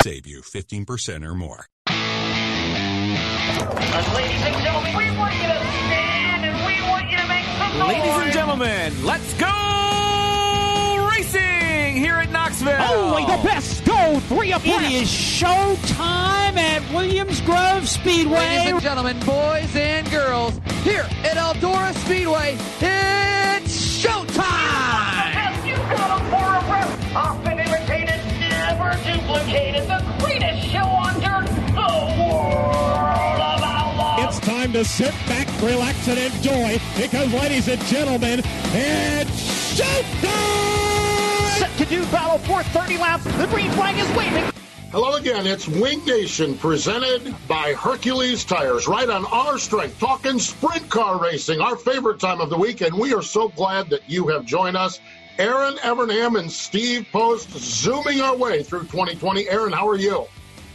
Save you 15% or more. ladies and gentlemen, we want you to stand and we want you to make some noise. Ladies and gentlemen, let's go racing here at Knoxville. Only the best go three abreast. It is show time at Williams Grove Speedway. Ladies and gentlemen, boys and girls, here at Eldora Speedway, it's showtime! You got them for a rep. Often imitated, never duplicated. The greatest show on dirt, the world of outlaws. It's time to sit back, relax, and enjoy because, ladies and gentlemen, it's showtime! Set to do battle for 30 laps. The green flag is waving. Hello again. It's Winged Nation presented by Hercules Tires. Right on our strength, talking sprint car racing, our favorite time of the week, and we are so glad that you have joined us. Erin Evernham and Steve Post zooming our way through 2020. Erin, how are you?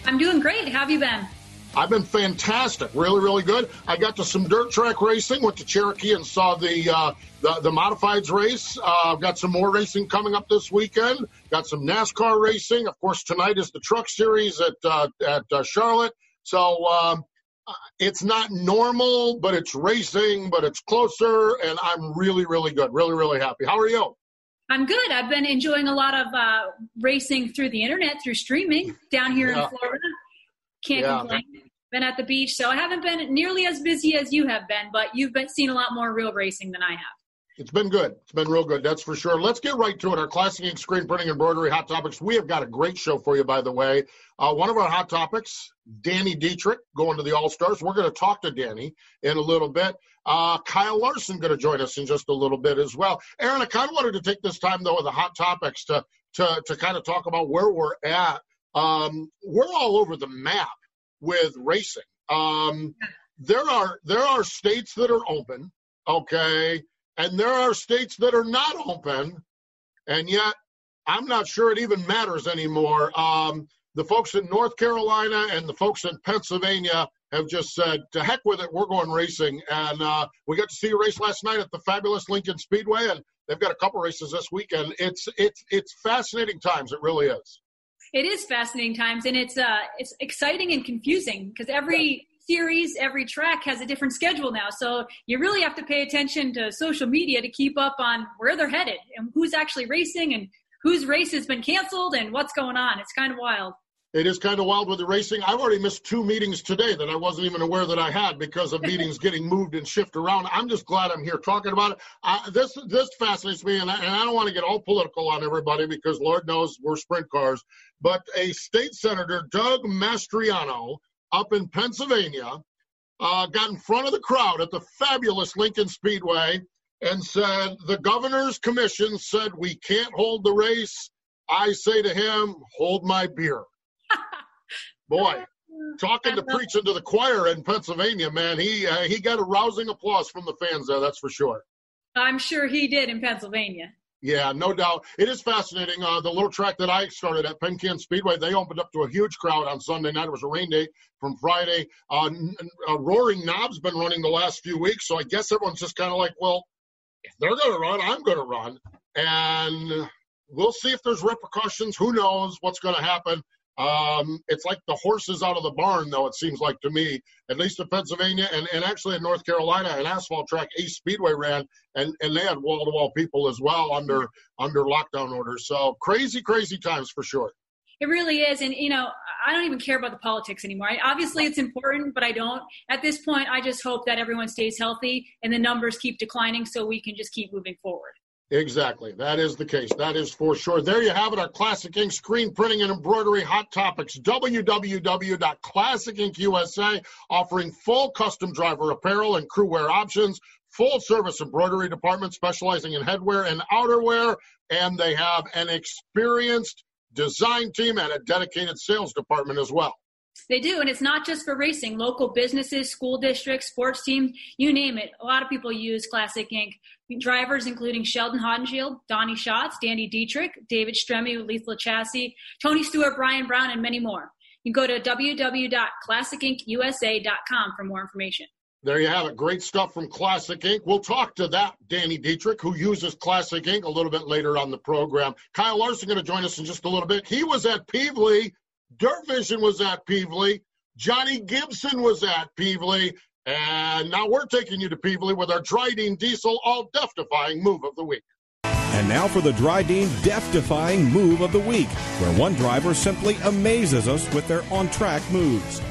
I'm doing great. How have you been? I've been fantastic, really, really good. I got to some dirt track racing, went to Cherokee and saw the uh, the, the modifieds race. Uh, I've got some more racing coming up this weekend. Got some NASCAR racing. Of course, tonight is the Truck Series at uh, at uh, Charlotte. So um, it's not normal, but it's racing, but it's closer, and I'm really, really good, really, really happy. How are you? I'm good. I've been enjoying a lot of uh, racing through the internet, through streaming down here Yeah. in Florida. Can't Yeah. complain. Been at the beach, so I haven't been nearly as busy as you have been, but you've been seen a lot more real racing than I have. It's been good. It's been real good, that's for sure. Let's get right to it. Our classic ink screen printing embroidery hot topics. We have got a great show for you, by the way. Uh, one of our hot topics, Danny Dietrich going to the All Stars. We're going to talk to Danny in a little bit. Uh, Kyle Larson going to join us in just a little bit as well. Erin, I kind of wanted to take this time though with the hot topics to to to kind of talk about where we're at. Um, we're all over the map with racing. Um, there are there are states that are open, okay, and there are states that are not open, and yet I'm not sure it even matters anymore. Um, the folks in North Carolina and the folks in Pennsylvania have just said, "To heck with it, we're going racing." And uh, we got to see a race last night at the fabulous Lincoln Speedway, and they've got a couple races this weekend. It's it's it's fascinating times. It really is. It is fascinating times, and it's uh, it's exciting and confusing because every series, every track has a different schedule now. So you really have to pay attention to social media to keep up on where they're headed and who's actually racing and whose race has been canceled and what's going on. It's kind of wild. It is kind of wild with the racing. I've already missed two meetings today that I wasn't even aware that I had because of meetings getting moved and shift around. I'm just glad I'm here talking about it. Uh, this this fascinates me, and I, and I don't want to get all political on everybody because Lord knows we're sprint cars. But a state senator, Doug Mastriano, up in Pennsylvania, uh, got in front of the crowd at the fabulous Lincoln Speedway and said, "The governor's commission said we can't hold the race." I say to him, "Hold my beer." Boy, talking to preaching to the choir in Pennsylvania, man, he uh, he got a rousing applause from the fans there. That's for sure. I'm sure he did in Pennsylvania. Yeah, no doubt. It is fascinating. Uh, the little track that I started at Penn Speedway, they opened up to a huge crowd on Sunday night. It was a rain day from Friday. Uh, uh, Roaring Knob's been running the last few weeks, so I guess everyone's just kind of like, well, if they're going to run, I'm going to run. And we'll see if there's repercussions. Who knows what's going to happen? Um, it's like the horses out of the barn, though, it seems like to me, at least in Pennsylvania and, and actually in North Carolina, an asphalt track, Ace Speedway ran, and, and they had wall to wall people as well under under lockdown orders. So crazy, crazy times for sure. It really is. And, you know, I don't even care about the politics anymore. I, obviously, it's important, but I don't. At this point, I just hope that everyone stays healthy and the numbers keep declining so we can just keep moving forward. Exactly. That is the case. That is for sure. There you have it, our Classic Ink screen printing and embroidery hot topics. www.classic ink USA offering full custom driver apparel and crew wear options, full service embroidery department specializing in headwear and outerwear, and they have an experienced design team and a dedicated sales department as well. They do, and it's not just for racing. Local businesses, school districts, sports teams, you name it. A lot of people use Classic Ink. Drivers including Sheldon Haudenschild, Donny Schatz, Danny Dietrich, David Stremme with Lethal Chassis, Tony Stewart, Brian Brown, and many more. You can go to www.classicinkusa.com for more information. There you have it. Great stuff from Classic Ink. We'll talk to that Danny Dietrich, who uses Classic Ink, a little bit later on the program. Kyle Larson going to join us in just a little bit. He was at Pevely. Dirt Vision was at Pevely. Johnny Gibson was at Pevely. And now we're taking you to Pevely with our Drydene Diesel all DEF defying move of the week. And now for the Drydene DEF defying move of the week, where one driver simply amazes us with their on track moves.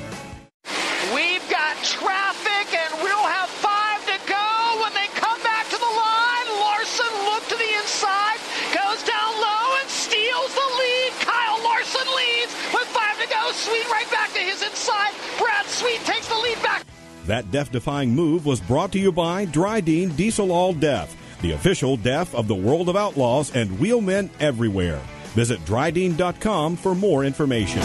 Sweet right back to his inside. Brad Sweet takes the lead back. That DEF defying move was brought to you by Drydene Diesel All DEF, the official DEF of the world of outlaws and wheelmen everywhere. Visit Drydene.com for more information.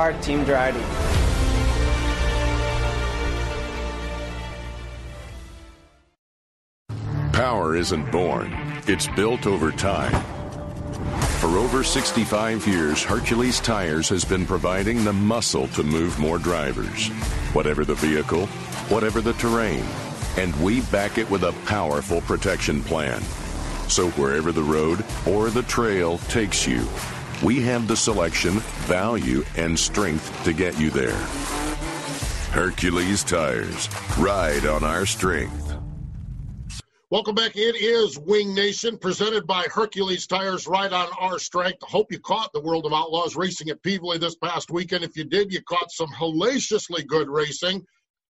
Are Team. Power isn't born, it's built over time. For over 65 years, Hercules Tires has been providing the muscle to move more drivers, whatever the vehicle, whatever the terrain, and we back it with a powerful protection plan. So wherever the road or the trail takes you, we have the selection, value, and strength to get you there. Hercules Tires. Ride on our strength. Welcome back. It is Winged Nation presented by Hercules Tires right on our strength. Hope you caught the World of Outlaws racing at Pevely this past weekend. If you did, you caught some hellaciously good racing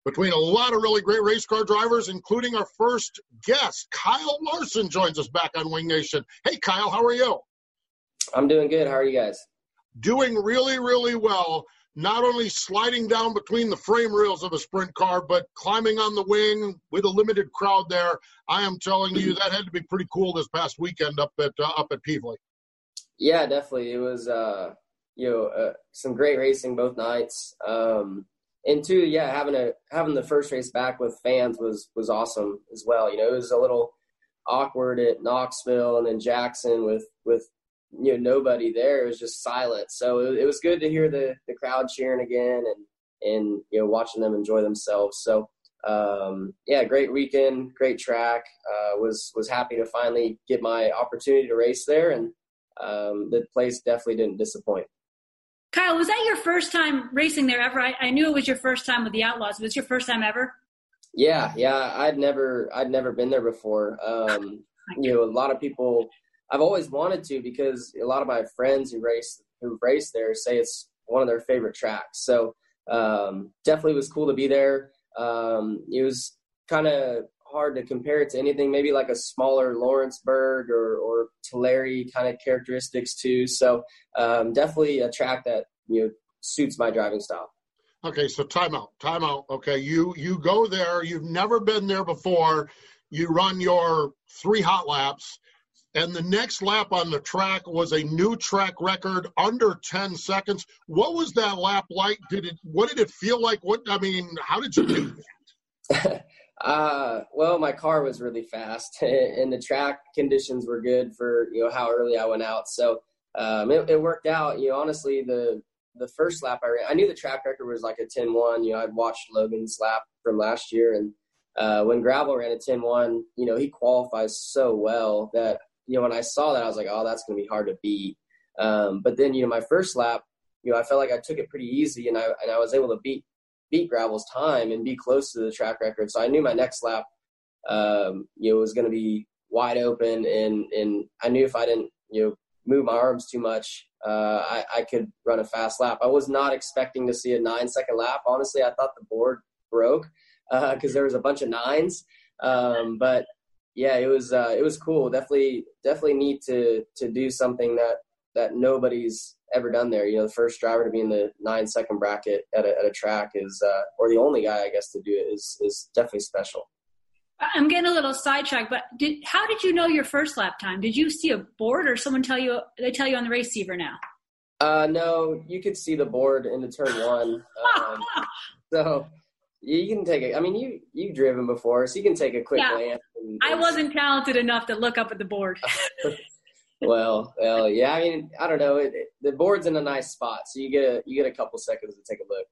between a lot of really great race car drivers, including our first guest. Kyle Larson joins us back on Winged Nation. Hey, Kyle, how are you? I'm doing good. How are you guys? Doing really, really well. Not only sliding down between the frame rails of a sprint car, but climbing on the wing with a limited crowd there. I am telling you, that had to be pretty cool this past weekend up at uh, up at Pevely. Yeah, definitely. It was uh, you know uh, some great racing both nights. Um, and two, yeah, having a having the first race back with fans was was awesome as well. You know, it was a little awkward at Knoxville and then Jackson with with you know nobody there. It was just silent. So it, it was good to hear the the crowd cheering again and and you know watching them enjoy themselves. So um, yeah, great weekend, great track. Uh, was was happy to finally get my opportunity to race there, and um, the place definitely didn't disappoint. Kyle, was that your first time racing there ever? I, I knew it was your first time with the Outlaws. Was it your first time ever? Yeah, yeah. I'd never, I'd never been there before. Um, you know, a lot of people. I've always wanted to because a lot of my friends who race who race there say it's one of their favorite tracks. So um, definitely was cool to be there. Um, it was kind of hard to compare it to anything, maybe like a smaller Lawrenceburg or, or Tulare kind of characteristics too. So um, definitely a track that you know suits my driving style. Okay, so timeout, timeout. Okay, you you go there. You've never been there before. You run your three hot laps, and the next lap on the track was a new track record under 10 seconds. What was that lap like? Did it? What did it feel like? What I mean, how did you do that? uh, well, my car was really fast, and the track conditions were good for you know how early I went out. So um, it, it worked out. You know, honestly, the the first lap I ran, I knew the track record was like a 10-1. You know, I'd watched Logan's lap from last year, and uh, when Gravel ran a 10-1, you know, he qualifies so well that you know when I saw that, I was like, oh, that's going to be hard to beat. Um, but then you know, my first lap, you know, I felt like I took it pretty easy, and I and I was able to beat beat Gravel's time and be close to the track record. So I knew my next lap, um, you know, was going to be wide open, and and I knew if I didn't, you know, move my arms too much, uh, I, I could run a fast lap. I was not expecting to see a nine second lap. Honestly, I thought the board broke because uh, there was a bunch of nines. Um, but yeah, it was uh, it was cool. Definitely, definitely neat to to do something that that nobody's ever done there. You know, the first driver to be in the nine second bracket at a, at a track is, uh, or the only guy I guess to do it is is definitely special. I'm getting a little sidetracked, but did, how did you know your first lap time? Did you see a board, or someone tell you? They tell you on the receiver now. Uh, no, you could see the board in the turn one. Um, so you can take it. I mean, you you've driven before, so you can take a quick yeah. glance. And, I wasn't talented enough to look up at the board. well, well, yeah. I mean, I don't know. It, it, the board's in a nice spot, so you get a you get a couple seconds to take a look.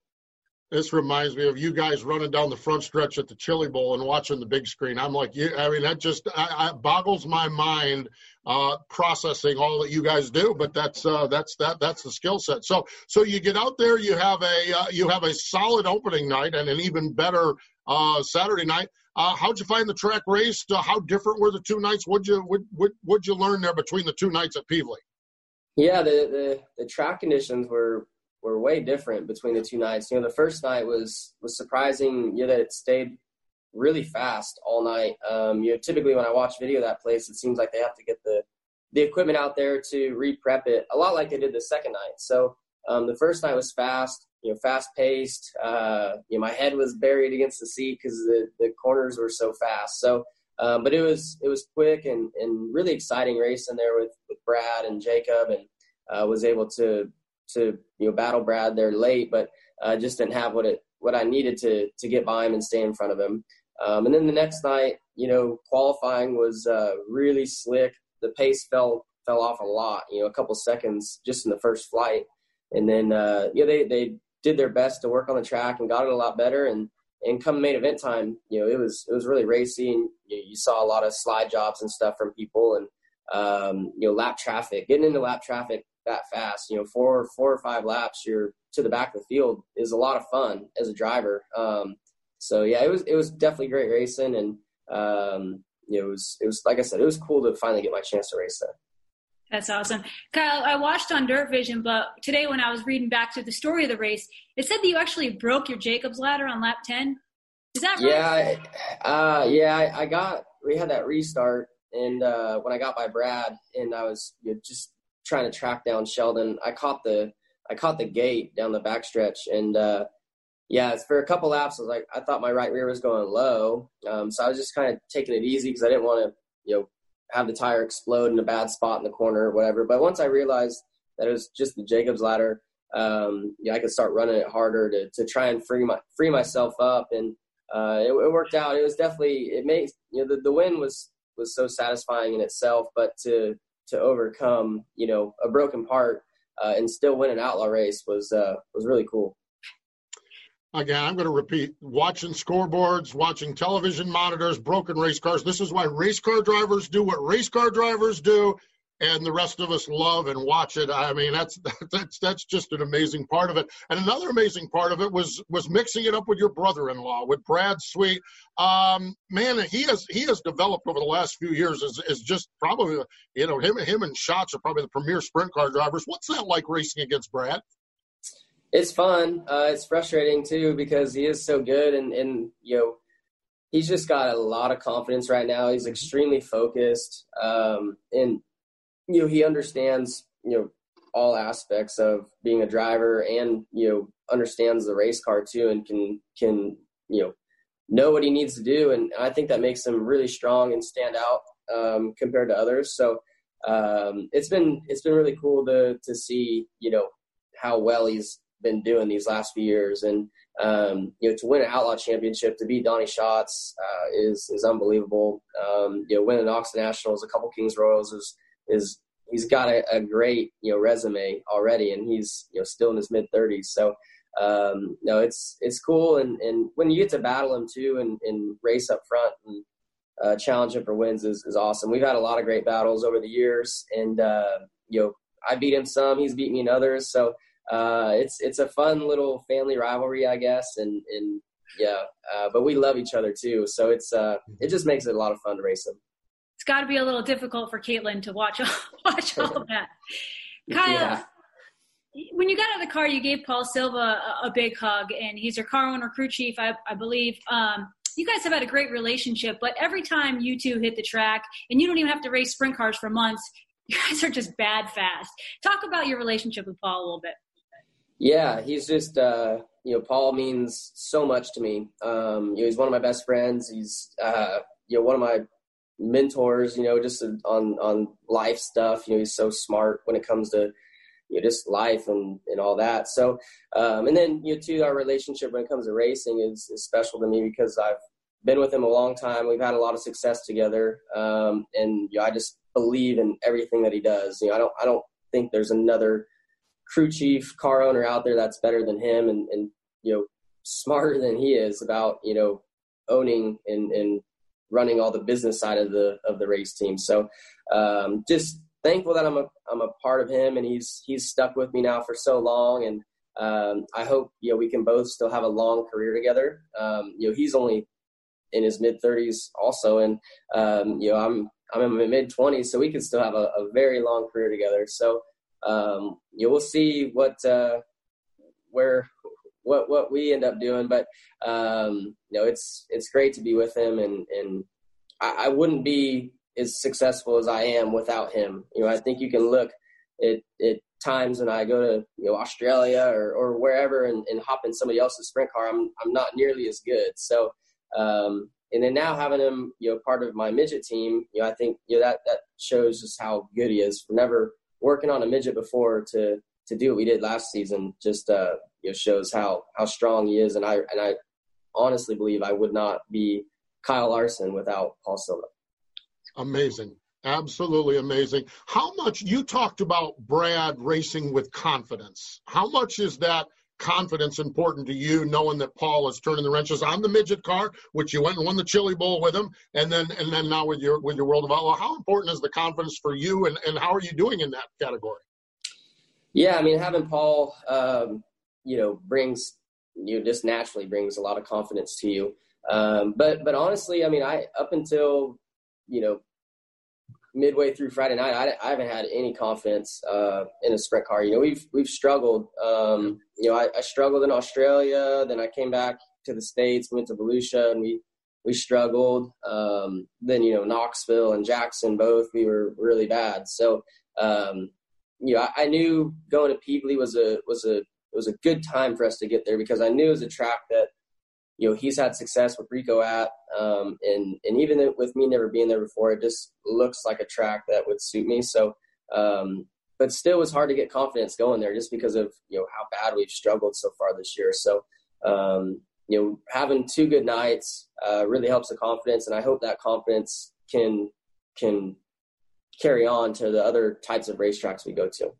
This reminds me of you guys running down the front stretch at the Chili Bowl and watching the big screen. I'm like, you. I mean, that just I, I boggles my mind uh, processing all that you guys do. But that's uh, that's that that's the skill set. So so you get out there, you have a uh, you have a solid opening night and an even better uh, Saturday night. Uh, how'd you find the track race? Uh, how different were the two nights? What'd you what what what'd you learn there between the two nights at Pevely? Yeah, the, the the track conditions were were way different between the two nights. You know, the first night was was surprising. You know, that it stayed really fast all night. Um, you know, typically when I watch video of that place, it seems like they have to get the the equipment out there to re-prep it a lot like they did the second night. So um, the first night was fast, you know, fast paced. Uh, you know, my head was buried against the seat because the the corners were so fast. So. Um, but it was it was quick and, and really exciting race in there with, with Brad and Jacob and uh, was able to to you know battle Brad there late, but uh, just didn't have what it what I needed to to get by him and stay in front of him. Um, and then the next night, you know, qualifying was uh, really slick. The pace fell fell off a lot, you know, a couple seconds just in the first flight. And then uh, yeah, they they did their best to work on the track and got it a lot better. And and come main event time, you know, it was it was really racy. And you, you saw a lot of slide jobs and stuff from people and um, you know lap traffic. Getting into lap traffic that fast. You know, four four or five laps, you're to the back of the field is a lot of fun as a driver. Um, so yeah, it was it was definitely great racing, and um, it was it was like I said, it was cool to finally get my chance to race there. That's awesome, Kyle. I watched on Dirt Vision, but today when I was reading back to the story of the race, it said that you actually broke your Jacobs ladder on lap ten. Is that right? Yeah, uh, yeah. I, I got we had that restart, and uh, when I got by Brad, and I was you know, just trying to track down Sheldon, I caught the I caught the gate down the backstretch, and uh, yeah, for a couple laps, I was like, I thought my right rear was going low, um, so I was just kind of taking it easy because I didn't want to, you know, have the tire explode in a bad spot in the corner or whatever. But once I realized that it was just the Jacobs ladder, um, yeah, I could start running it harder to to try and free my free myself up, and uh, it, it, worked out. It was definitely it makes you know the the win was was so satisfying in itself, but to to overcome, you know, a broken part uh, and still win an outlaw race was uh, was really cool. Again, I'm going to repeat: watching scoreboards, watching television monitors, broken race cars. This is why race car drivers do what race car drivers do, and the rest of us love and watch it. I mean, that's that's that's just an amazing part of it. And another amazing part of it was was mixing it up with your brother-in-law, with Brad Sweet. Um, man, he has he has developed over the last few years is is just probably you know him him and Schatz are probably the premier sprint car drivers. What's that like racing against Brad? It's fun. Uh, it's frustrating too because he is so good and and you know he's just got a lot of confidence right now. He's extremely focused. Um, and you know he understands you know all aspects of being a driver and you know understands the race car too and can can you know know what he needs to do and i think that makes him really strong and stand out um, compared to others so um, it's been it's been really cool to to see you know how well he's been doing these last few years and um, you know to win an outlaw championship to beat Donny Schatz uh, is is unbelievable um, you know winning Knox Nationals a couple Kings Royals is is he's got a, a, great you know resume already, and he's you know still in his mid thirties. So um, no, it's it's cool, and and when you get to battle him too, and, and race up front and uh, challenge him for wins is, is awesome. We've had a lot of great battles over the years, and uh, you know I beat him some, he's beat me in others. So uh, it's it's a fun little family rivalry, I guess, and and yeah, uh, but we love each other too. So it's uh, it just makes it a lot of fun to race them. It's got to be a little difficult for Katelyn to watch all, watch all of that. Kyle, yeah. when you got out of the car, you gave Paul Silva a, a big hug, and he's your car owner, crew chief, I, I believe. Um, you guys have had a great relationship, but every time you two hit the track, and you don't even have to race sprint cars for months, you guys are just bad fast. Talk about your relationship with Paul a little bit. Yeah, he's just uh, you know Paul means so much to me. Um, you know, he's one of my best friends. He's uh, you know one of my mentors. You know, just on on life stuff. You know, he's so smart when it comes to you know just life and and all that. So um, and then you know too our relationship when it comes to racing is, is special to me because I've been with him a long time. We've had a lot of success together, um, and you know, I just believe in everything that he does. You know, I don't I don't think there's another crew chief car owner out there that's better than him and, and you know smarter than he is about you know owning and, and running all the business side of the of the race team. So um, just thankful that I'm a I'm a part of him and he's he's stuck with me now for so long and um, I hope you know we can both still have a long career together. Um, you know he's only in his mid 30s also and um, you know I'm I'm in my mid 20s, so we can still have a, a very long career together. So, um, you we'll see what uh, where what what we end up doing. But um, you know, it's it's great to be with him, and and I, I wouldn't be as successful as I am without him. You know, I think you can look at at times when I go to you know Australia or, or wherever and, and hop in somebody else's sprint car, I'm I'm not nearly as good. So um, and then now having him, you know, part of my midget team, you know, I think you know that that shows just how good he is. For never working on a midget before to to do what we did last season, just uh, you know, shows how how strong he is. And I and I honestly believe I would not be Kyle Larson without Paul Silva. Amazing. Absolutely amazing. How much you talked about Brad racing with confidence? How much is that confidence important to you, knowing that Paul is turning the wrenches on the midget car, which you went and won the Chili Bowl with him, and then and then now with your with your World of Outlaw? How important is the confidence for you, and and how are you doing in that category? Yeah, I mean, having Paul, um, you know, brings you know, just naturally brings a lot of confidence to you. Um, but but honestly, I mean, I up until you know midway through Friday night, I, I haven't had any confidence uh, in a sprint car. You know, we've we've struggled. Um, you know, I, I, struggled in Australia. Then I came back to the states, went to Volusia, and we we struggled. Um, then you know, Knoxville and Jackson, both we were really bad. So um, you know, I, I, knew going to Pevely was a was a was a good time for us to get there because I knew it was a track that you know he's had success with Rico at, um, and and even with me never being there before, it just looks like a track that would suit me. So, um, but still, was hard to get confidence going there just because of you know how bad we've struggled so far this year. So, um, you know, having two good nights uh, really helps the confidence, and I hope that confidence can can carry on to the other types of racetracks we go to.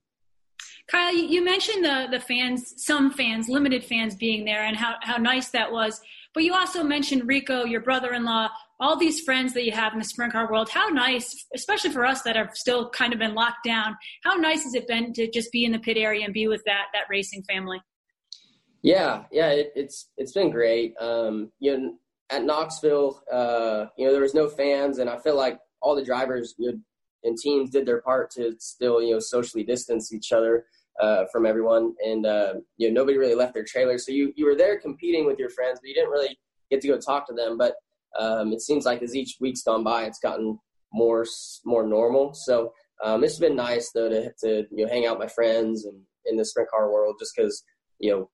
Kyle, you mentioned the the fans, some fans, limited fans being there, and how how nice that was. But you also mentioned Rico, your brother-in-law, all these friends that you have in the sprint car world. How nice, especially for us that have still kind of been locked down. How nice has it been to just be in the pit area and be with that that racing family? Yeah, yeah, it, it's it's been great. Um, you know, at Knoxville, uh, you know, there was no fans, and I feel like all the drivers know, and teams did their part to still you know socially distance each other uh, from everyone, and uh, you know nobody really left their trailer. So you you were there competing with your friends, but you didn't really get to go talk to them. But um, it seems like as each week's gone by, it's gotten more more normal. So um, it's been nice though to to you know hang out with my friends and in the sprint car world, just because you know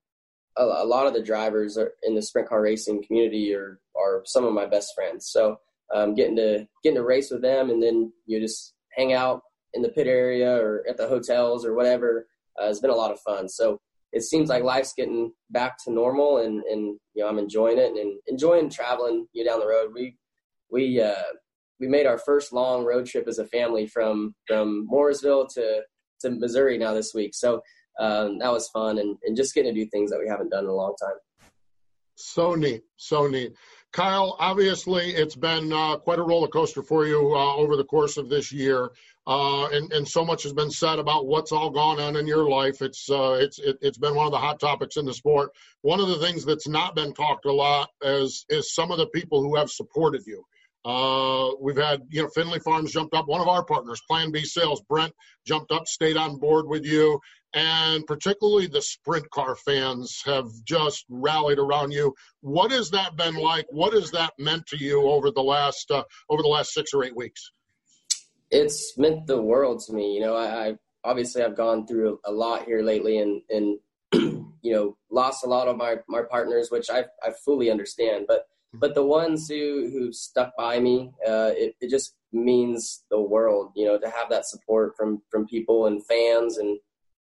a, lot of the drivers are in the sprint car racing community are are some of my best friends. So um, getting to getting to race with them, and then you just hang out in the pit area or at the hotels or whatever uh, has been a lot of fun. So it seems like life's getting back to normal, and and you know I'm enjoying it and enjoying traveling you know, down the road. We we uh, we made our first long road trip as a family from from Mooresville to to Missouri now this week. So um, that was fun and, and just getting to do things that we haven't done in a long time. So neat, so neat. Kyle, obviously, it's been uh, quite a roller coaster for you uh, over the course of this year, uh, and and so much has been said about what's all gone on in your life. It's uh, it's it, has been one of the hot topics in the sport. One of the things that's not been talked a lot is is some of the people who have supported you. Uh, we've had, you know, Finley Farms jumped up. One of our partners, Plan B Sales, Brent jumped up, stayed on board with you, and particularly the sprint car fans have just rallied around you. What has that been like? What has that meant to you over the last uh, over the last six or eight weeks? It's meant the world to me. You know, I, I obviously I've gone through a lot here lately, and and you know, lost a lot of my my partners, which I I fully understand, but but the ones who who stuck by me, uh, it, it just means the world. You know, to have that support from from people and fans and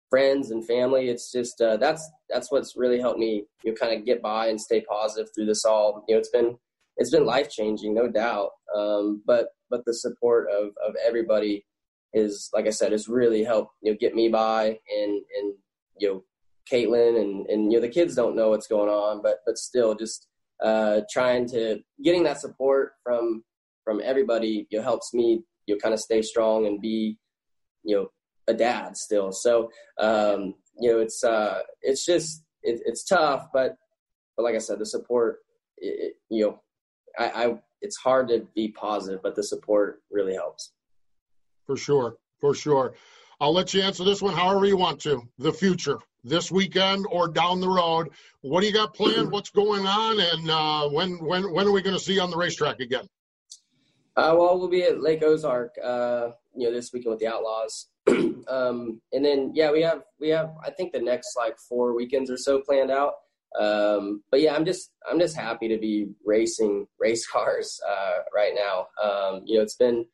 friends and family. It's just uh, that's that's what's really helped me you know, kind of get by and stay positive through this all. You know, it's been it's been life changing, no doubt. Um, but but the support of of everybody is like I said, has really helped you know get me by and and you know Katelyn and and you know the kids don't know what's going on, but but still just uh, trying to getting that support from from everybody you know, helps me you know, kind of stay strong and be you know a dad still. So um, you know it's uh, it's just it, it's tough, but but like I said, the support it, you know I, I it's hard to be positive, but the support really helps. For sure, for sure. I'll let you answer this one however you want to. The future this weekend or down the road. What do you got planned? What's going on? And uh, when when when are we going to see you on the racetrack again? Uh, well, we'll be at Lake Ozark, uh, you know, this weekend with the Outlaws, um, and then yeah, we have we have I think the next like four weekends or so planned out. Um, but yeah, I'm just I'm just happy to be racing race cars uh, right now. Um, you know, it's been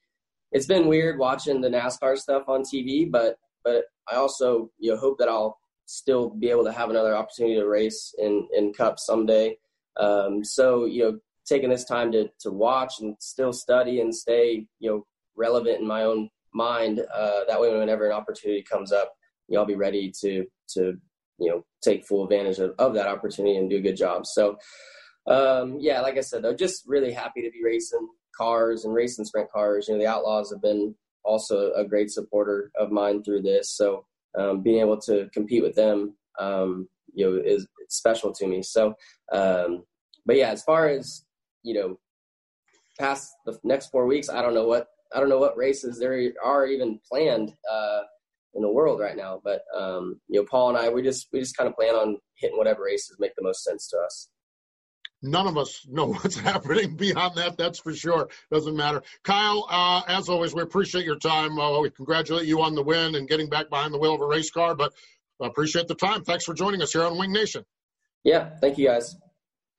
it's been weird watching the NASCAR stuff on TV, but but I also you know hope that I'll still be able to have another opportunity to race in in Cup someday. Um, so you know, taking this time to to watch and still study and stay you know relevant in my own mind. Uh, that way, whenever an opportunity comes up, I'll be ready to to you know take full advantage of, of that opportunity and do a good job. So um, yeah, like I said, I'm just really happy to be racing cars and racing sprint cars. You know, the Outlaws have been also a great supporter of mine through this. So um, being able to compete with them, um, you know, is special to me. So, um, but yeah, as far as you know, past the next four weeks, I don't know what I don't know what races there are even planned uh, in the world right now. But um, you know, Paul and I, we just we just kind of plan on hitting whatever races make the most sense to us none of us know what's happening beyond that. That's for sure. Doesn't matter. Kyle, uh, as always, we appreciate your time. Uh, we congratulate you on the win and getting back behind the wheel of a race car, but appreciate the time. Thanks for joining us here on Winged Nation. Yeah, thank you guys.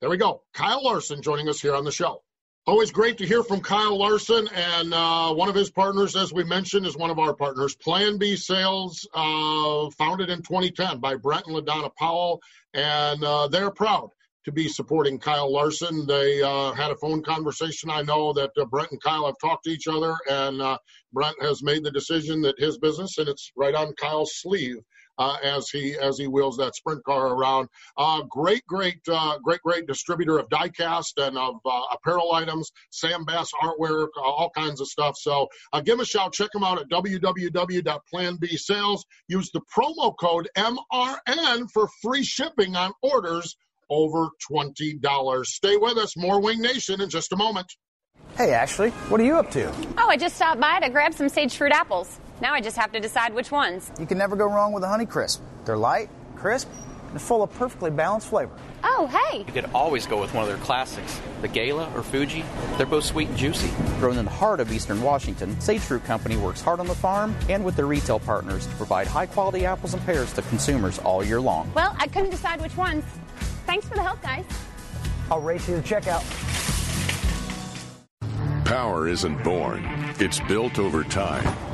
There we go. Kyle Larson joining us here on the show. Always great to hear from Kyle Larson, and uh, one of his partners, as we mentioned, is one of our partners, Plan B Sales, uh, founded in 2010 by Brent and LaDonna Powell, and uh, they're proud to be supporting Kyle Larson. They uh, had a phone conversation. I know that uh, Brent and Kyle have talked to each other, and uh, Brent has made the decision that his business, and it's right on Kyle's sleeve. Uh, as he as he wheels that sprint car around, uh, great, great, uh, great, great distributor of diecast and of apparel items, Sam Bass artwork, all kinds of stuff. So give him a shout. Check him out at www.planbsales. Use the promo code MRN for free shipping on orders over $20. Stay with us. More Winged Nation in just a moment. Hey, Ashley, what are you up to? Oh, I just stopped by to grab some sage fruit apples. Now I just have to decide which ones. You can never go wrong with a Honey Crisp. They're light, crisp, and full of perfectly balanced flavor. Oh, hey. You could always go with one of their classics, the Gala or Fuji. They're both sweet and juicy. Grown in the heart of eastern Washington, Sage Fruit Company works hard on the farm and with their retail partners to provide high quality apples and pears to consumers all year long. Well, I couldn't decide which ones. Thanks for the help, guys. I'll race you to checkout. Power isn't born, it's built over time.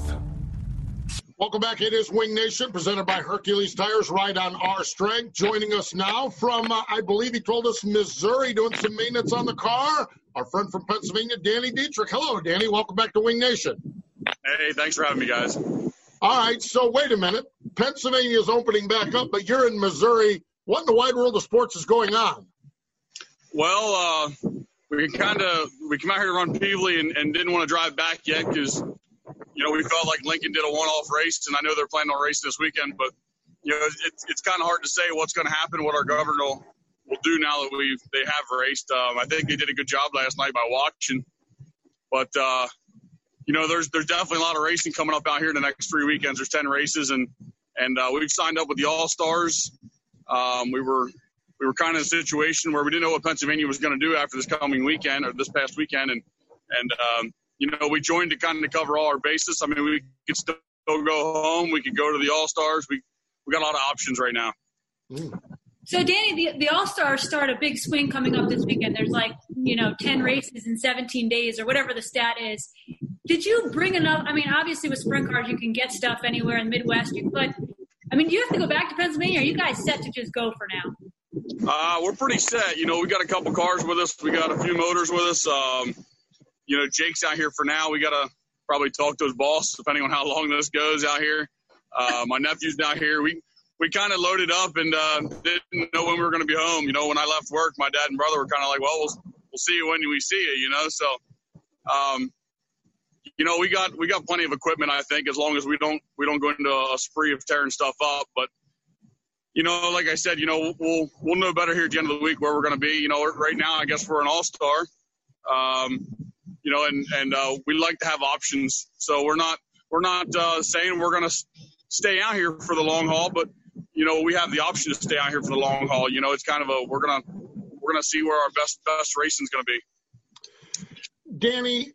Welcome back. It is Winged Nation, presented by Hercules Tires, right on our strength. Joining us now from, uh, I believe he told us, Missouri, doing some maintenance on the car. Our friend from Pennsylvania, Danny Dietrich. Hello, Danny. Welcome back to Winged Nation. Hey, thanks for having me, guys. All right. So wait a minute. Pennsylvania is opening back up, but you're in Missouri. What in the wide world of sports is going on? Well, uh, we kind of we came out here to run Pevely and, and didn't want to drive back yet because you know we felt like Lincoln did a one-off race, and I know they're planning on racing this weekend, but you know it's it's kind of hard to say what's going to happen, what our governor will, will do now that we they have raced. Um, I think they did a good job last night by watching, but uh, you know there's there's definitely a lot of racing coming up out here in the next three weekends. There's ten races, and and uh, we've signed up with the All Stars. Um, we were we were kind of in a situation where we didn't know what Pennsylvania was going to do after this coming weekend or this past weekend, and and um, you know we joined to kind of cover all our bases. I mean, we could still go home, we could go to the All Stars. We we got a lot of options right now. So, Danny, the, the All Stars start a big swing coming up this weekend. There's like, you know, 10 races in 17 days or whatever the stat is. Did you bring enough? I mean, obviously, with sprint cars, you can get stuff anywhere in the Midwest, but I mean, do you have to go back to Pennsylvania? Are you guys set to just go for now? Uh, we're pretty set. You know, we got a couple cars with us. We got a few motors with us. Um, you know, Jake's out here for now. We got to probably talk to his boss, depending on how long this goes out here. Uh, my nephew's down here. We we kind of loaded up and uh, didn't know when we were going to be home. You know, when I left work, my dad and brother were kind of like, "Well, we'll we'll see you when we see you." You know, so um, you know, we got we got plenty of equipment. I think as long as we don't we don't go into a spree of tearing stuff up, but you know, like I said, you know, we'll we'll know better here at the end of the week where we're going to be. You know, right now, I guess we're an all star. Um, you know, and and uh, we like to have options. So we're not we're not uh, saying we're going to stay out here for the long haul, but you know, we have the option to stay out here for the long haul. You know, it's kind of a we're gonna we're gonna see where our best best racing is going to be. Danny,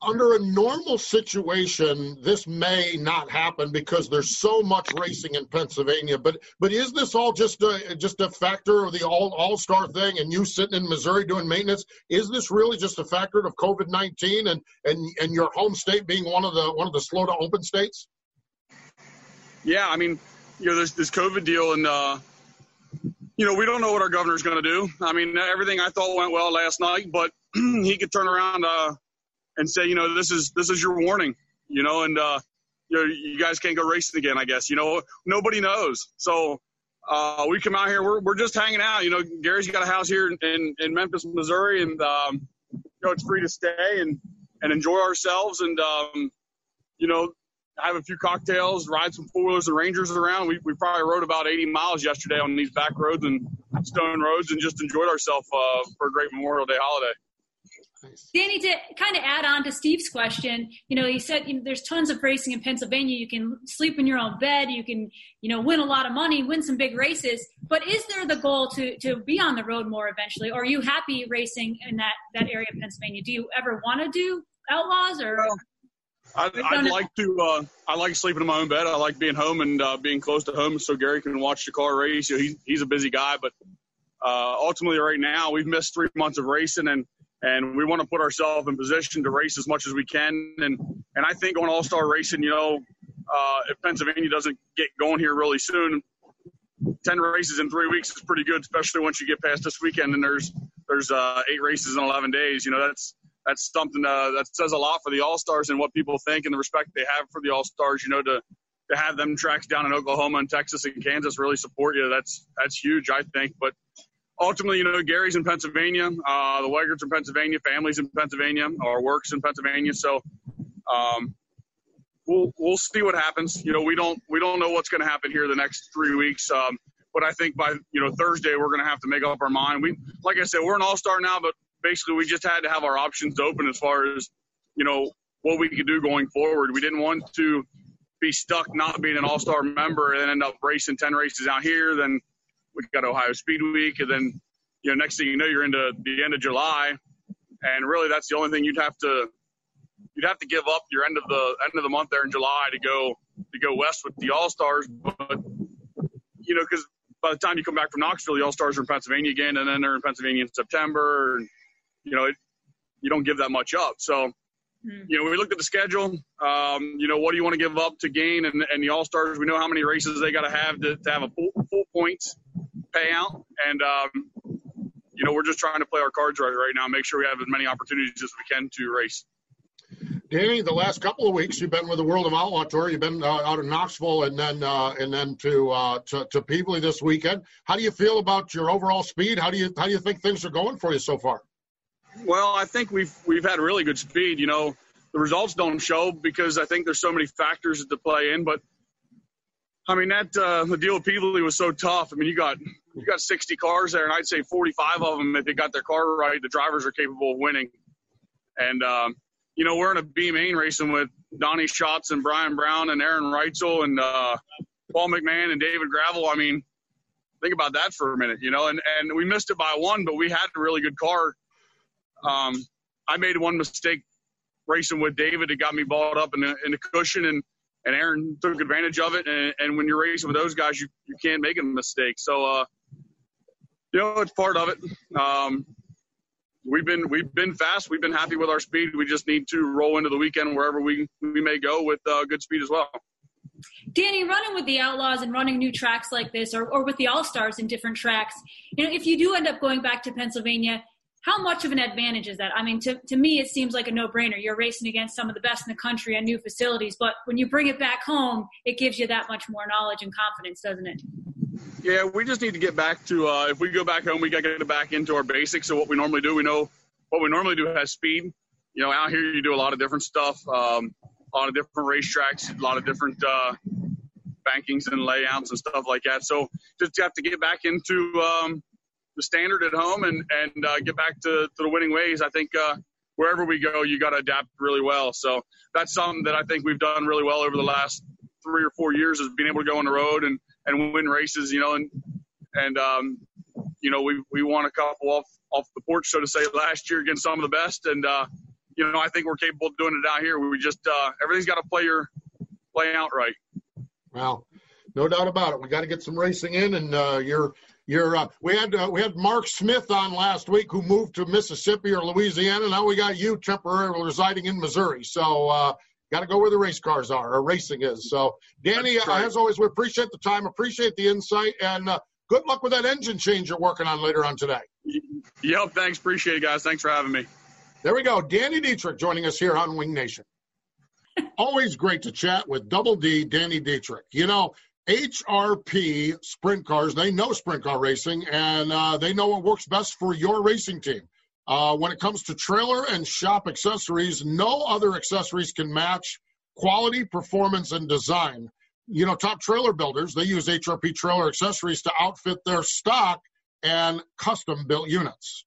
under a normal situation, this may not happen because there's so much racing in Pennsylvania. But but is this all just a just a factor of the all all star thing and you sitting in Missouri doing maintenance? Is this really just a factor of COVID nineteen and and and your home state being one of the one of the slow to open states? Yeah, I mean, you know, there's this COVID deal, and uh, you know, we don't know what our governor's going to do. I mean, everything I thought went well last night, but he could turn around uh, and say, you know, this is this is your warning, you know, and uh, you know, you guys can't go racing again. I guess, you know, nobody knows. So uh, we come out here, we're we're just hanging out. You know, Gary's got a house here in in, Memphis, Missouri, and um, you know, it's free to stay and and enjoy ourselves, and um, you know. Have a few cocktails, ride some four wheelers and rangers around. We, we probably rode about 80 miles yesterday on these back roads and stone roads and just enjoyed ourselves uh, for a great Memorial Day holiday. Danny, to kind of add on to Steve's question, you know, he said you know, there's tons of racing in Pennsylvania. You can sleep in your own bed. You can, you know, win a lot of money, win some big races. But is there the goal to to be on the road more eventually? Or are you happy racing in that that area of Pennsylvania? Do you ever want to do outlaws or? Well, I'd, I'd like to. Uh, I like sleeping in my own bed. I like being home and uh, being close to home, so Gary can watch the car race. You know, he's he's a busy guy, but uh, ultimately, right now, we've missed three months of racing, and and we want to put ourselves in position to race as much as we can. And and I think on All Star Racing, you know, uh, if Pennsylvania doesn't get going here really soon, ten races in three weeks is pretty good, especially once you get past this weekend and there's there's uh, eight races in 11 days. You know, that's that's something uh, that says a lot for the All Stars and what people think and the respect they have for the All Stars. You know, to to have them tracks down in Oklahoma and Texas and Kansas really support you. That's that's huge, I think. But ultimately, you know, Gary's in Pennsylvania, uh, the Wegerts in Pennsylvania, families in Pennsylvania, our works in Pennsylvania. So um, we'll we'll see what happens. You know, we don't we don't know what's going to happen here the next three weeks. Um, but I think by you know Thursday we're going to have to make up our mind. We like I said, we're an all star now, but basically we just had to have our options open as far as you know what we could do going forward. We didn't want to be stuck not being an all star member and end up racing ten races out here. Then we got Ohio Speed Week, and then you know next thing you know you're into the end of July, and really that's the only thing you'd have to you'd have to give up your end of the end of the month there in July to go to go west with the All Stars. But you know, because by the time you come back from Knoxville, the All Stars are in Pennsylvania again, and then they're in Pennsylvania in September. And, you know, it, you don't give that much up. So, mm. you know, we looked at the schedule. Um, you know, what do you want to give up to gain? And, and the All Stars, we know how many races they got to have to have a full, full points payout. And, um, you know, we're just trying to play our cards right right now, make sure we have as many opportunities as we can to race. Danny, the last couple of weeks you've been with the World of Outlaw Tour. You've been uh, out of Knoxville and then uh, and then to, uh, to to Pevely this weekend. How do you feel about your overall speed? How do you how do you think things are going for you so far? Well, I think we've we've had really good speed. You know, the results don't show because I think there's so many factors to play in. But I mean, that uh, the deal with Pevely was so tough. I mean, you got you got 60 cars there, and I'd say 45 of them, if they got their car right, the drivers are capable of winning. And um, you know, we're in a B main racing with Donny Schatz and Brian Brown and Aaron Reutzel and uh, Paul McMahon and David Gravel. I mean, think about that for a minute, you know, and, and we missed it by one, but we had a really good car. Um, I made one mistake racing with David. It got me balled up in the, in the cushion and, and Aaron took advantage of it. And, and when you're racing with those guys, you, you can't make a mistake. So, uh, you know, it's part of it. Um, we've been we've been fast. We've been happy with our speed. We just need to roll into the weekend wherever we we may go with uh, good speed as well. Danny, running with the Outlaws and running new tracks like this, or, or with the All Stars in different tracks, you know, if you do end up going back to Pennsylvania, how much of an advantage is that? I mean, to, to me, it seems like a no brainer. You're racing against some of the best in the country and new facilities, but when you bring it back home, it gives you that much more knowledge and confidence, doesn't it? Yeah, we just need to get back to. Uh, if we go back home, we got to get back into our basics of what we normally do. We know what we normally do has speed. You know, out here you do a lot of different stuff, um, a lot of different racetracks, a lot of different uh, bankings and layouts and stuff like that. So just have to get back into um, the standard at home and and uh, get back to, to the winning ways. I think uh, wherever we go, you got to adapt really well. So that's something that I think we've done really well over the last three or four years is being able to go on the road and and win races, you know, and and um, you know we we won a couple off off the porch, so to say, last year against some of the best, and uh, you know I think we're capable of doing it out here. We just uh, everything's got to play your play out right. Well, no doubt about it. We got to get some racing in, and uh, you're you're uh, we had uh, we had Mark Smith on last week who moved to Mississippi or Louisiana. Now we got you temporarily residing in Missouri. So uh, got to go where the race cars are or racing is. So, Danny, uh, as always, we appreciate the time, appreciate the insight, and uh, good luck with that engine change you're working on later on today. Yep, thanks. Appreciate it, guys. Thanks for having me. There we go. Danny Dietrich joining us here on Winged Nation. always great to chat with Double D, Danny Dietrich. You know, HRP sprint cars, they know sprint car racing, and uh, they know what works best for your racing team. Uh, when it comes to trailer and shop accessories, no other accessories can match quality, performance, and design. You know, top trailer builders, they use HRP trailer accessories to outfit their stock and custom built units.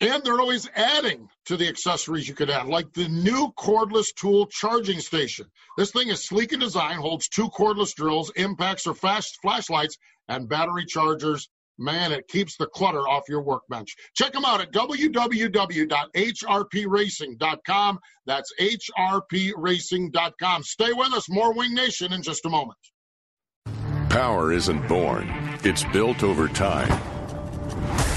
And they're always adding to the accessories you could add, like the new cordless tool charging station. This thing is sleek in design, holds two cordless drills, impacts or fast flashlights, and battery chargers man, it keeps the clutter off your workbench. Check them out at www.hrpracing.com. That's hrpracing.com. Stay with us. More Winged Nation in just a moment. Power isn't born, it's built over time.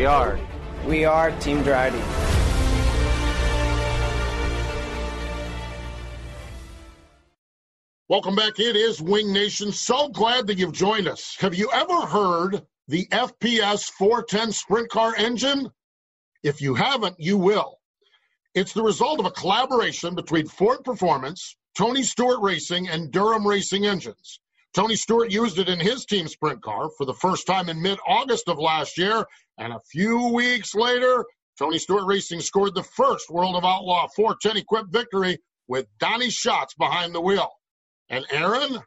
We are. We are Team Drydene. Welcome back. It is Winged Nation. So glad that you've joined us. Have you ever heard the FPS 410 sprint car engine? If you haven't, you will. It's the result of a collaboration between Ford Performance, Tony Stewart Racing and Durham Racing engines. Tony Stewart used it in his team sprint car for the first time in mid August of last year. And a few weeks later, Tony Stewart Racing scored the first World of Outlaw 410 equipped victory with Donny Schatz behind the wheel. And Erin,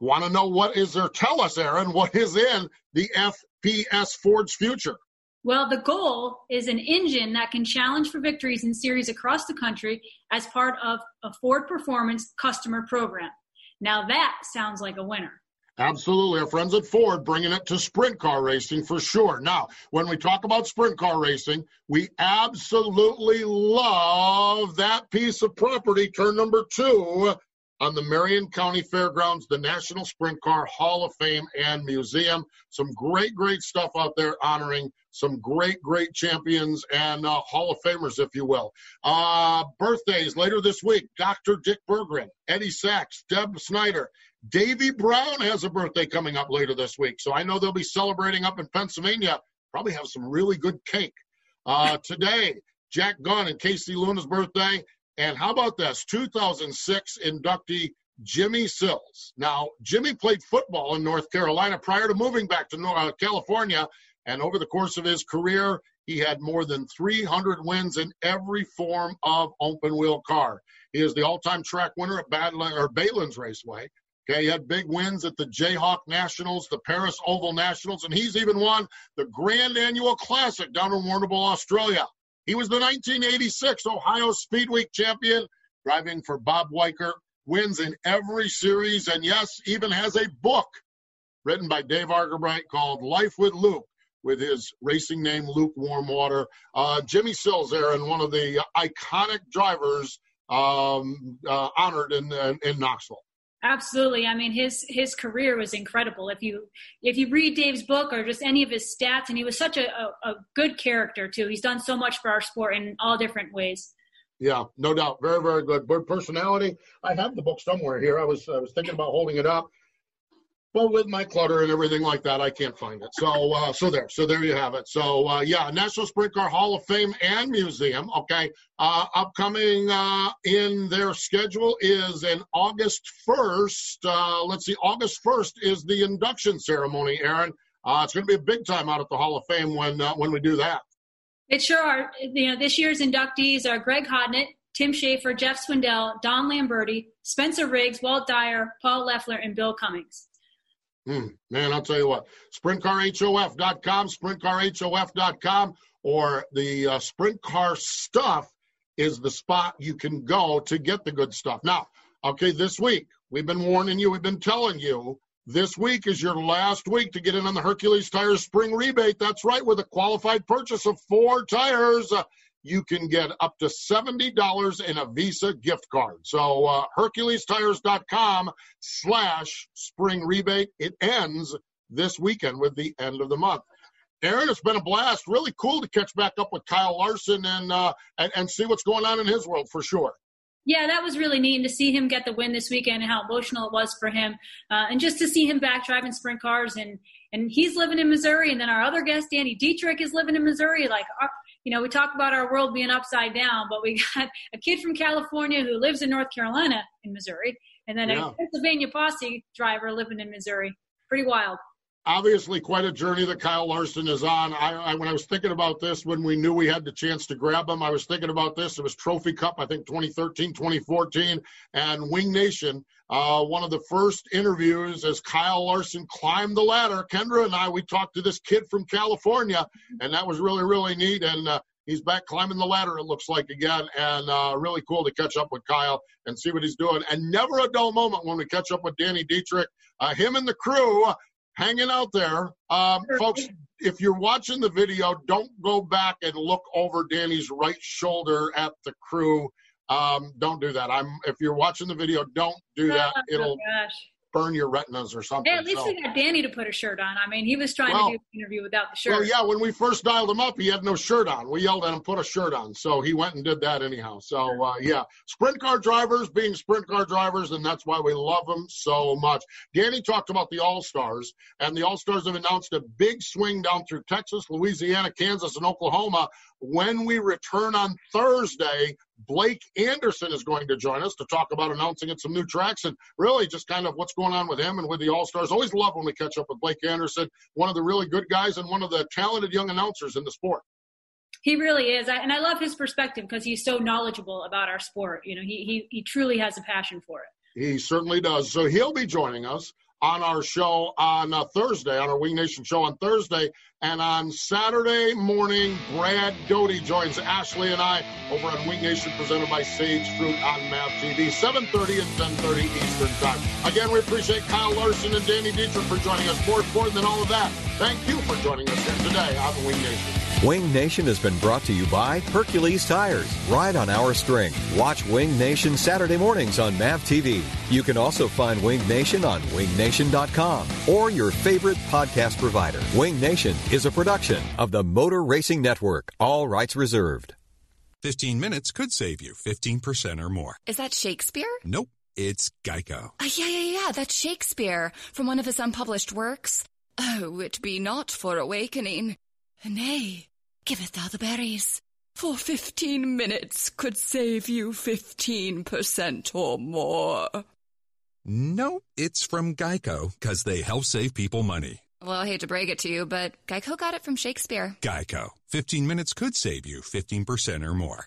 want to know what is there? Tell us, Erin, what is in the FPS Ford's future? Well, the goal is an engine that can challenge for victories in series across the country as part of a Ford Performance customer program. Now that sounds like a winner. Absolutely. Our friends at Ford bringing it to sprint car racing for sure. Now, when we talk about sprint car racing, we absolutely love that piece of property, turn number two, on the Marion County Fairgrounds, the National Sprint Car Hall of Fame and Museum. Some great, great stuff out there honoring some great, great champions and uh, Hall of Famers, if you will. Uh, birthdays later this week Dr. Dick Berggren, Eddie Sachs, Deb Snyder. Davy Brown has a birthday coming up later this week. So I know they'll be celebrating up in Pennsylvania. Probably have some really good cake. Uh, today, Jack Gunn and Casey Luna's birthday. And how about this? 2006 inductee Jimmy Sills. Now, Jimmy played football in North Carolina prior to moving back to uh, California. And over the course of his career, he had more than 300 wins in every form of open wheel car. He is the all time track winner at Baylands, or Raceway. Okay, he had big wins at the Jayhawk Nationals, the Paris Oval Nationals, and he's even won the Grand Annual Classic down in Warrnambool, Australia. He was the 1986 Ohio Speed Week champion, driving for Bob Weikert, wins in every series, and yes, even has a book written by Dave Argabright called Life with Luke, with his racing name Luke Warmwater. Uh, Jimmy Sills and one of the iconic drivers um, uh, honored in, in, in Knoxville. Absolutely. I mean, his his career was incredible. If you if you read Dave's book or just any of his stats, and he was such a, a, a good character too. He's done so much for our sport in all different ways. Yeah, no doubt. Very, very good. Personality. I have the book somewhere here. I was I was thinking about holding it up. But with my clutter and everything like that, I can't find it. So, uh, so there, so there you have it. So, uh, yeah, National Sprint Car Hall of Fame and Museum. Okay, uh, upcoming uh, in their schedule is in August first. Uh, let's see, August first is the induction ceremony. Erin, uh, it's going to be a big time out at the Hall of Fame when when we do that. It sure are. You know, this year's inductees are Greg Hodnett, Tim Shaffer, Jeff Swindell, Don Lamberti, Spencer Riggs, Walt Dyer, Paul Leffler, and Bill Cummings. Hmm, man, I'll tell you what, sprintcarhof.com, sprintcarhof.com, or the uh, Sprint Car Stuff is the spot you can go to get the good stuff. Now, okay, this week, we've been warning you, we've been telling you, this week is your last week to get in on the Hercules Tires spring rebate. That's right, with a qualified purchase of four tires. Uh, you can get up to $70 in a Visa gift card. So uh, HerculesTires.com slash spring rebate. It ends this weekend with the end of the month. Erin, it's been a blast. Really cool to catch back up with Kyle Larson and, uh, and, and see what's going on in his world for sure. Yeah, that was really neat to see him get the win this weekend and how emotional it was for him, uh, and just to see him back driving sprint cars and and he's living in Missouri, and then our other guest Danny Dietrich is living in Missouri. Like our, you know, we talk about our world being upside down, but we got a kid from California who lives in North Carolina in Missouri, and then yeah. a Pennsylvania posse driver living in Missouri. Pretty wild. Obviously, quite a journey that Kyle Larson is on. I, I, when I was thinking about this, when we knew we had the chance to grab him, I was thinking about this. It was Trophy Cup, I think 2013, 2014, and Winged Nation. Uh, one of the first interviews as Kyle Larson climbed the ladder. Kendra and I, we talked to this kid from California, and that was really, really neat. And uh, he's back climbing the ladder, it looks like again, and uh, really cool to catch up with Kyle and see what he's doing. And never a dull moment when we catch up with Danny Dietrich. Uh, him and the crew hanging out there. Um, folks, if you're watching the video, don't go back and look over Danny's right shoulder at the crew um, don't do that. I'm if you're watching the video, don't do that. Oh, It'll gosh. Burn your retinas or something. Hey, at least so. we got Danny to put a shirt on. I mean, he was trying well, to do the interview without the shirt. Well, yeah, when we first dialed him up, he had no shirt on. We yelled at him, put a shirt on. So he went and did that anyhow. So uh, yeah, sprint car drivers being sprint car drivers, and that's why we love them so much. Danny talked about the All Stars, and the All Stars have announced a big swing down through Texas, Louisiana, Kansas, and Oklahoma when we return on Thursday Blake Anderson is going to join us to talk about announcing at some new tracks and really just kind of what's going on with him and with the All Stars. Always love when we catch up with Blake Anderson, one of the really good guys and one of the talented young announcers in the sport. He really is, and I love his perspective because he's so knowledgeable about our sport. You know, he he he truly has a passion for it. He certainly does. So he'll be joining us on our show on uh, Thursday, on our Winged Nation show on Thursday. And on Saturday morning, Brad Doty joins Ashley and I over on Winged Nation presented by Sage Fruit on MAV TV, 7.30 and 10.30 Eastern Time. Again, we appreciate Kyle Larson and Danny Dietrich for joining us. More important than all of that, thank you for joining us here today on Winged Nation. Winged Nation has been brought to you by Hercules Tires. Ride on our strength. Watch Winged Nation Saturday mornings on MAV TV. You can also find Winged Nation on wingnation.com or your favorite podcast provider. Winged Nation is a production of the Motor Racing Network. All rights reserved. 15 minutes could save you 15% or more. Is that Shakespeare? Nope, it's Geico. Uh, yeah, yeah, yeah, that's Shakespeare from one of his unpublished works. Oh, it be not for awakening. Nay, giveth thou the berries. For fifteen minutes could save you fifteen percent or more. No, it's from Geico, because they help save people money. Well, I hate to break it to you, but Geico got it from Shakespeare. Geico. 15 minutes could save you 15% or more.